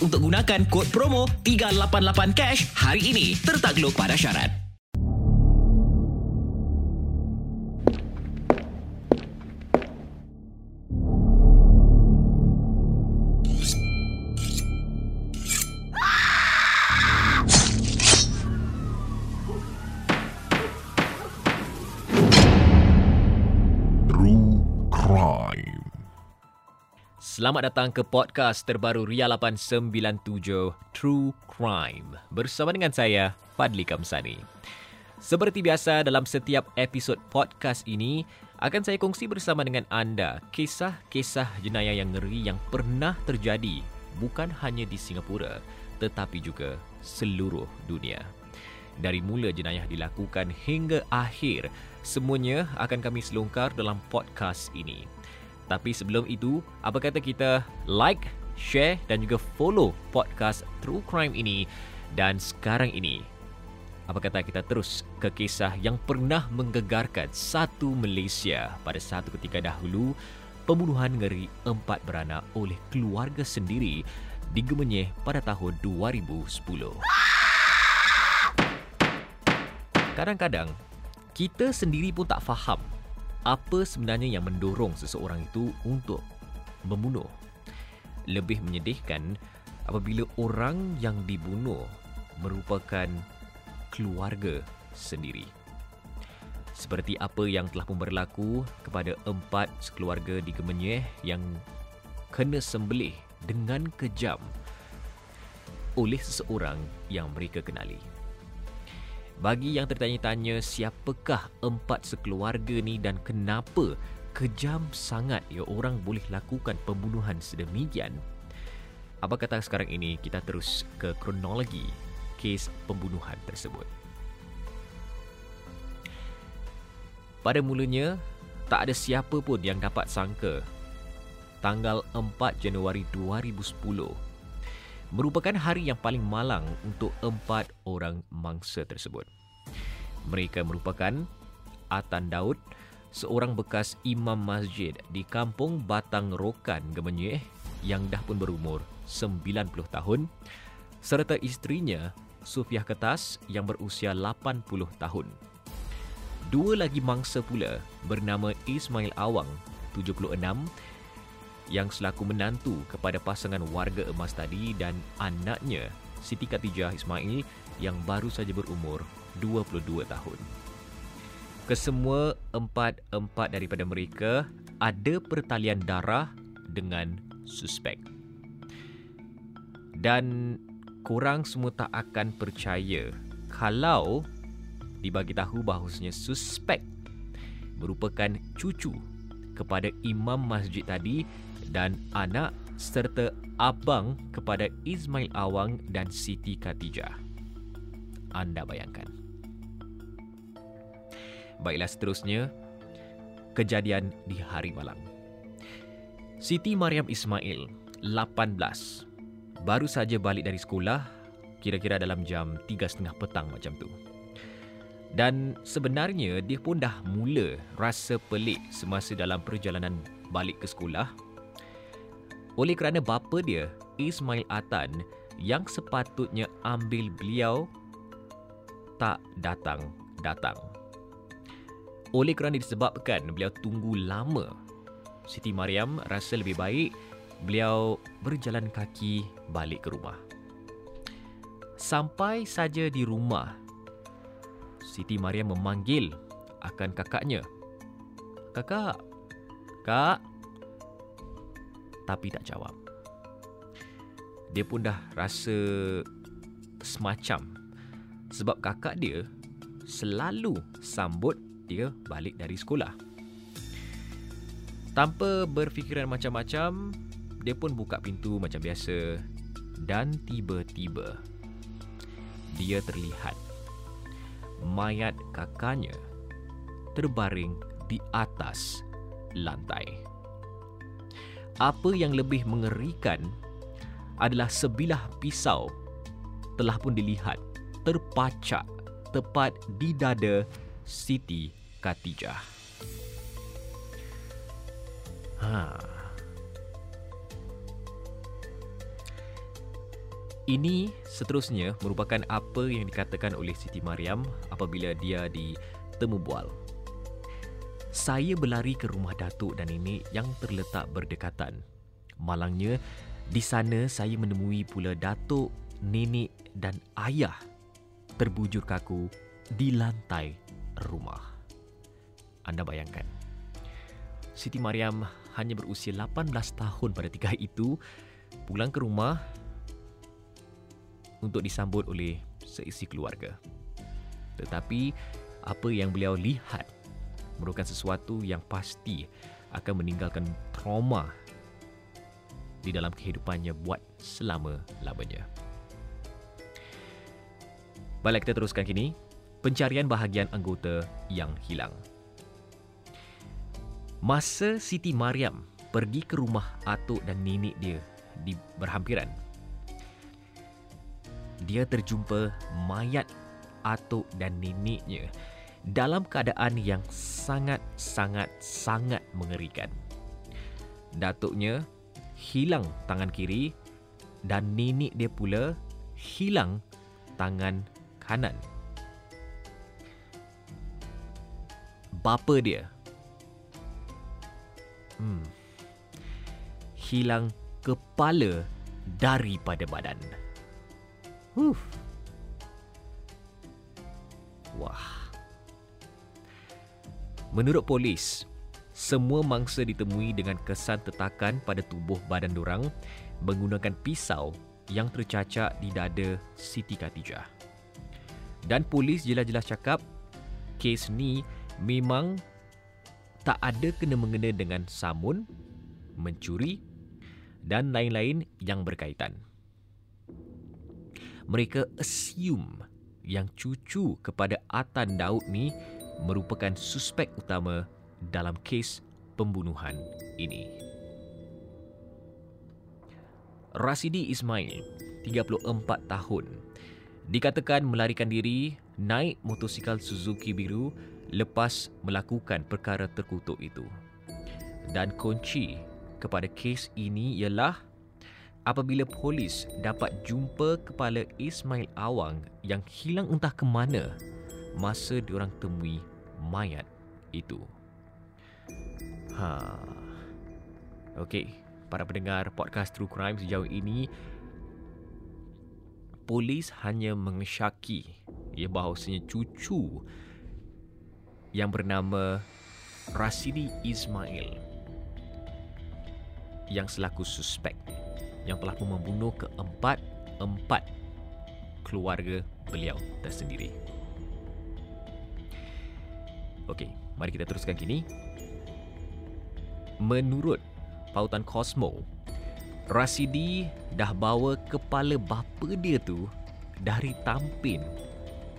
untuk gunakan kod promo 388 cash hari ini. Tertakluk pada syarat. Selamat datang ke podcast terbaru Ria 897 True Crime bersama dengan saya Fadli Kamsani. Seperti biasa dalam setiap episod podcast ini akan saya kongsi bersama dengan anda kisah-kisah jenayah yang ngeri yang pernah terjadi bukan hanya di Singapura tetapi juga seluruh dunia. Dari mula jenayah dilakukan hingga akhir, semuanya akan kami selongkar dalam podcast ini. Tapi sebelum itu, apa kata kita? Like, share dan juga follow podcast True Crime ini dan sekarang ini. Apa kata kita terus ke kisah yang pernah menggegarkan satu Malaysia pada satu ketika dahulu? Pembunuhan ngeri empat beranak oleh keluarga sendiri di Gemenyih pada tahun 2010. Kadang-kadang kita sendiri pun tak faham apa sebenarnya yang mendorong seseorang itu untuk membunuh. Lebih menyedihkan apabila orang yang dibunuh merupakan keluarga sendiri. Seperti apa yang telah pun berlaku kepada empat sekeluarga di Kemenyih yang kena sembelih dengan kejam oleh seseorang yang mereka kenali. Bagi yang tertanya-tanya siapakah empat sekeluarga ni dan kenapa kejam sangat ya orang boleh lakukan pembunuhan sedemikian? Apa kata sekarang ini kita terus ke kronologi kes pembunuhan tersebut. Pada mulanya, tak ada siapa pun yang dapat sangka tanggal 4 Januari 2010 merupakan hari yang paling malang untuk empat orang mangsa tersebut. Mereka merupakan Atan Daud, seorang bekas imam masjid di kampung Batang Rokan, Gemenyih yang dah pun berumur 90 tahun serta isterinya Sufiah Ketas yang berusia 80 tahun. Dua lagi mangsa pula bernama Ismail Awang, 76 yang selaku menantu kepada pasangan warga emas tadi dan anaknya Siti Khatijah Ismail yang baru saja berumur 22 tahun. Kesemua empat-empat daripada mereka ada pertalian darah dengan suspek. Dan korang semua tak akan percaya kalau dibagi tahu bahawasanya suspek merupakan cucu kepada imam masjid tadi dan anak serta abang kepada Ismail Awang dan Siti Khatijah. Anda bayangkan. Baiklah seterusnya, kejadian di hari malam. Siti Mariam Ismail, 18, baru saja balik dari sekolah, kira-kira dalam jam 3.30 petang macam tu. Dan sebenarnya dia pun dah mula rasa pelik semasa dalam perjalanan balik ke sekolah. Oleh kerana bapa dia, Ismail Atan, yang sepatutnya ambil beliau tak datang-datang. Oleh kerana disebabkan beliau tunggu lama, Siti Mariam rasa lebih baik beliau berjalan kaki balik ke rumah. Sampai saja di rumah, Siti Mariam memanggil akan kakaknya. Kakak, kak. Tapi tak jawab. Dia pun dah rasa semacam sebab kakak dia selalu sambut dia balik dari sekolah. Tanpa berfikiran macam-macam, dia pun buka pintu macam biasa dan tiba-tiba dia terlihat mayat kakaknya terbaring di atas lantai. Apa yang lebih mengerikan adalah sebilah pisau telah pun dilihat terpacak tepat di dada Siti Khatijah. Ha. Ini seterusnya merupakan apa yang dikatakan oleh Siti Mariam apabila dia ditemu bual. Saya berlari ke rumah datuk dan nenek yang terletak berdekatan. Malangnya, di sana saya menemui pula datuk, nenek dan ayah terbujur kaku di lantai rumah. Anda bayangkan. Siti Mariam hanya berusia 18 tahun pada ketika itu pulang ke rumah untuk disambut oleh seisi keluarga. Tetapi apa yang beliau lihat merupakan sesuatu yang pasti akan meninggalkan trauma di dalam kehidupannya buat selama-lamanya. Baiklah kita teruskan kini, pencarian bahagian anggota yang hilang. Masa Siti Mariam pergi ke rumah atuk dan nenek dia di berhampiran dia terjumpa mayat atuk dan neneknya dalam keadaan yang sangat-sangat-sangat mengerikan. Datuknya hilang tangan kiri dan nenek dia pula hilang tangan kanan. Bapa dia hmm, hilang kepala daripada badan. Huh. Wah. Menurut polis, semua mangsa ditemui dengan kesan tetakan pada tubuh badan dorang menggunakan pisau yang tercacak di dada Siti Khatijah. Dan polis jelas-jelas cakap kes ni memang tak ada kena-mengena dengan samun, mencuri dan lain-lain yang berkaitan mereka assume yang cucu kepada Atan Daud ni merupakan suspek utama dalam kes pembunuhan ini. Rasidi Ismail, 34 tahun, dikatakan melarikan diri naik motosikal Suzuki biru lepas melakukan perkara terkutuk itu. Dan kunci kepada kes ini ialah apabila polis dapat jumpa kepala Ismail Awang yang hilang entah ke mana masa diorang temui mayat itu. Ha. Okey, para pendengar podcast True Crime sejauh ini polis hanya mengesyaki ya bahawasanya cucu yang bernama Rasidi Ismail yang selaku suspek yang telah pun membunuh keempat-empat keluarga beliau tersendiri. Okey, mari kita teruskan kini. Menurut pautan Cosmo, Rasidi dah bawa kepala bapa dia tu dari Tampin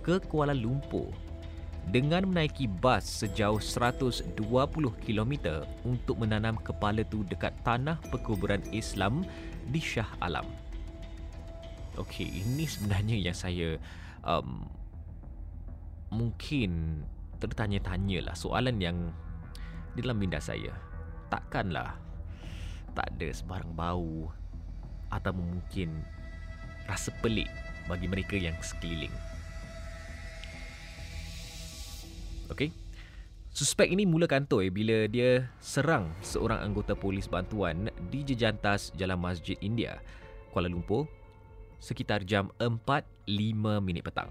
ke Kuala Lumpur dengan menaiki bas sejauh 120 km untuk menanam kepala tu dekat tanah perkuburan Islam di Shah Alam. Okey, ini sebenarnya yang saya um, mungkin tertanya-tanya lah soalan yang di dalam minda saya. Takkanlah tak ada sebarang bau atau mungkin rasa pelik bagi mereka yang sekeliling. Okey. Suspek ini mula kantoi bila dia serang seorang anggota polis bantuan di jejantas Jalan Masjid India, Kuala Lumpur sekitar jam 4.05 minit petang.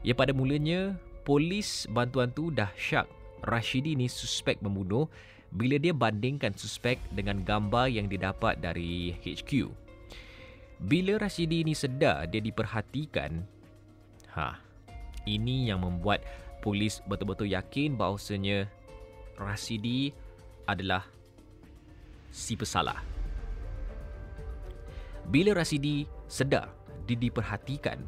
Ya pada mulanya, polis bantuan tu dah syak Rashidi ni suspek membunuh bila dia bandingkan suspek dengan gambar yang didapat dari HQ. Bila Rashidi ni sedar dia diperhatikan, ha, ini yang membuat polis betul-betul yakin bahawasanya Rasidi adalah si pesalah. Bila Rasidi sedar dia diperhatikan,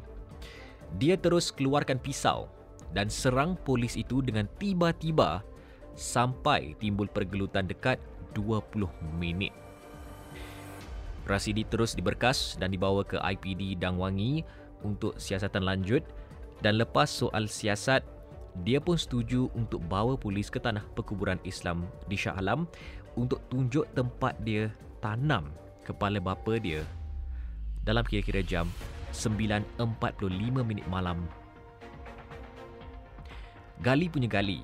dia terus keluarkan pisau dan serang polis itu dengan tiba-tiba sampai timbul pergelutan dekat 20 minit. Rasidi terus diberkas dan dibawa ke IPD Dangwangi untuk siasatan lanjut dan lepas soal siasat dia pun setuju untuk bawa polis ke tanah perkuburan Islam di Shah Alam untuk tunjuk tempat dia tanam kepala bapa dia dalam kira-kira jam 9.45 minit malam. Gali punya gali,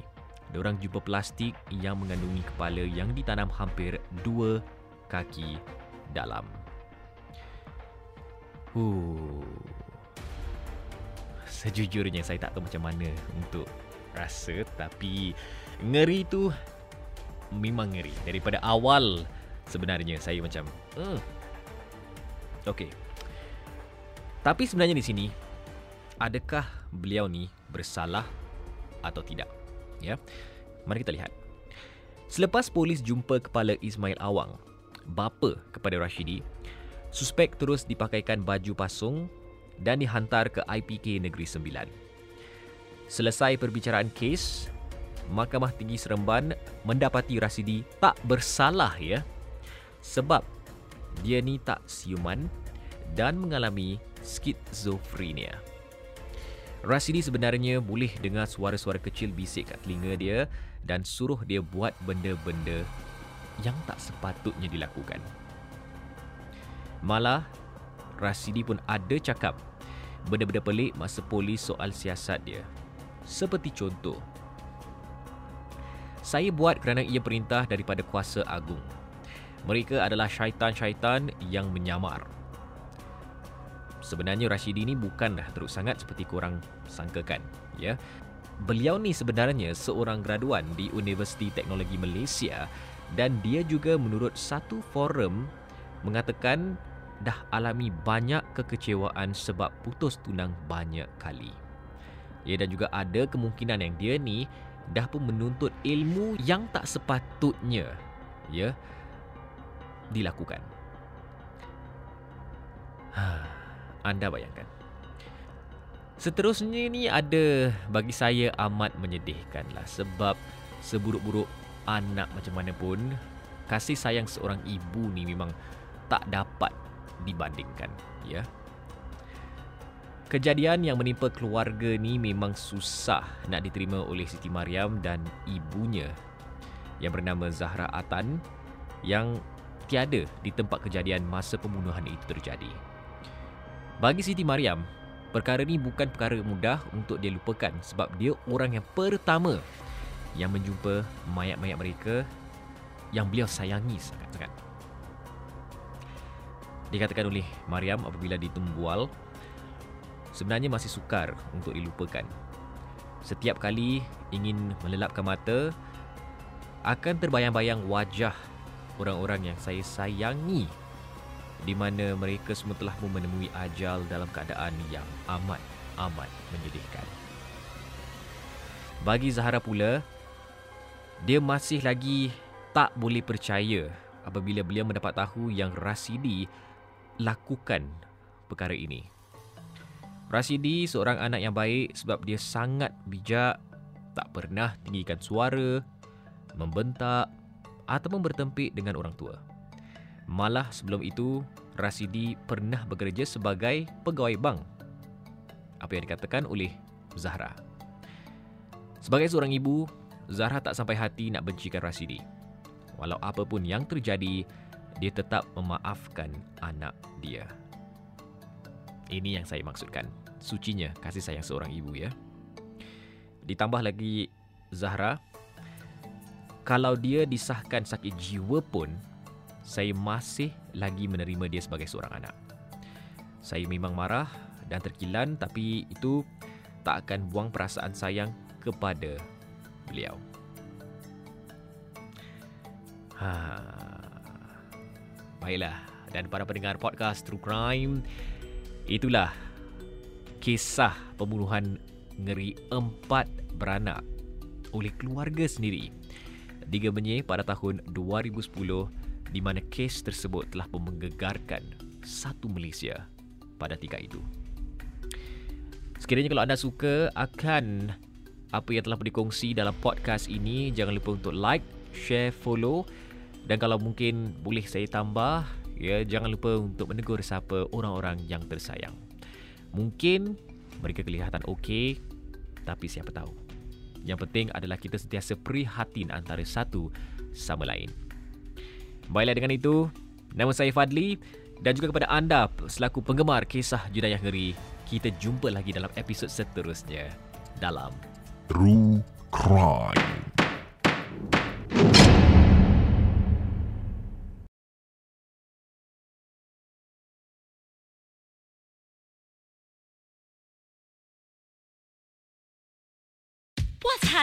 orang jumpa plastik yang mengandungi kepala yang ditanam hampir dua kaki dalam. Huh. Sejujurnya saya tak tahu macam mana untuk rasa tapi ngeri tu memang ngeri. Daripada awal sebenarnya saya macam uh. Okey. Tapi sebenarnya di sini adakah beliau ni bersalah atau tidak? Ya. Mari kita lihat. Selepas polis jumpa kepala Ismail Awang, bapa kepada Rashidi, suspek terus dipakaikan baju pasung dan dihantar ke IPK Negeri Sembilan. Selesai perbicaraan kes, Mahkamah Tinggi Seremban mendapati Rashidi tak bersalah ya. Sebab dia ni tak siuman dan mengalami skizofrenia. Rasidi sebenarnya boleh dengar suara-suara kecil bisik kat telinga dia dan suruh dia buat benda-benda yang tak sepatutnya dilakukan. Malah, Rasidi pun ada cakap benda-benda pelik masa polis soal siasat dia. Seperti contoh, saya buat kerana ia perintah daripada kuasa agung. Mereka adalah syaitan-syaitan yang menyamar. Sebenarnya Rashidi ni bukanlah teruk sangat seperti korang sangkakan, ya. Beliau ni sebenarnya seorang graduan di Universiti Teknologi Malaysia dan dia juga menurut satu forum mengatakan dah alami banyak kekecewaan sebab putus tunang banyak kali. Ya dan juga ada kemungkinan yang dia ni dah pun menuntut ilmu yang tak sepatutnya ya dilakukan. Ha anda bayangkan. Seterusnya ni ada bagi saya amat menyedihkan lah sebab seburuk-buruk anak macam mana pun kasih sayang seorang ibu ni memang tak dapat dibandingkan ya. Kejadian yang menimpa keluarga ni memang susah nak diterima oleh Siti Mariam dan ibunya yang bernama Zahra Atan yang tiada di tempat kejadian masa pembunuhan itu terjadi. Bagi Siti Mariam, perkara ni bukan perkara mudah untuk dia lupakan sebab dia orang yang pertama yang menjumpa mayat-mayat mereka yang beliau sayangi sangat-sangat. Dikatakan oleh Mariam apabila ditembual, sebenarnya masih sukar untuk dilupakan. Setiap kali ingin melelapkan mata, akan terbayang-bayang wajah orang-orang yang saya sayangi di mana mereka semua telah menemui ajal dalam keadaan yang amat amat menyedihkan. Bagi Zahara pula, dia masih lagi tak boleh percaya apabila beliau mendapat tahu yang Rasidi lakukan perkara ini. Rasidi seorang anak yang baik sebab dia sangat bijak, tak pernah tinggikan suara, membentak ataupun bertempik dengan orang tua. Malah sebelum itu, Rasidi pernah bekerja sebagai pegawai bank. Apa yang dikatakan oleh Zahra. Sebagai seorang ibu, Zahra tak sampai hati nak bencikan Rasidi. Walau apa pun yang terjadi, dia tetap memaafkan anak dia. Ini yang saya maksudkan. Sucinya kasih sayang seorang ibu ya. Ditambah lagi Zahra, kalau dia disahkan sakit jiwa pun, saya masih lagi menerima dia sebagai seorang anak. Saya memang marah dan terkilan tapi itu tak akan buang perasaan sayang kepada beliau. Ha. Baiklah, dan para pendengar podcast True Crime, itulah kisah pembunuhan ngeri empat beranak oleh keluarga sendiri. Digebenye pada tahun 2010 di mana kes tersebut telah menggegarkan satu Malaysia pada tingkat itu. Sekiranya kalau anda suka akan apa yang telah dikongsi dalam podcast ini, jangan lupa untuk like, share, follow dan kalau mungkin boleh saya tambah, ya jangan lupa untuk menegur siapa orang-orang yang tersayang. Mungkin mereka kelihatan okey, tapi siapa tahu. Yang penting adalah kita sentiasa prihatin antara satu sama lain. Baiklah dengan itu, nama saya Fadli dan juga kepada anda selaku penggemar kisah Judayah Ngeri, kita jumpa lagi dalam episod seterusnya dalam True Crime.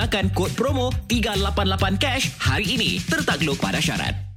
gunakan kod promo 388 cash hari ini. Tertakluk pada syarat.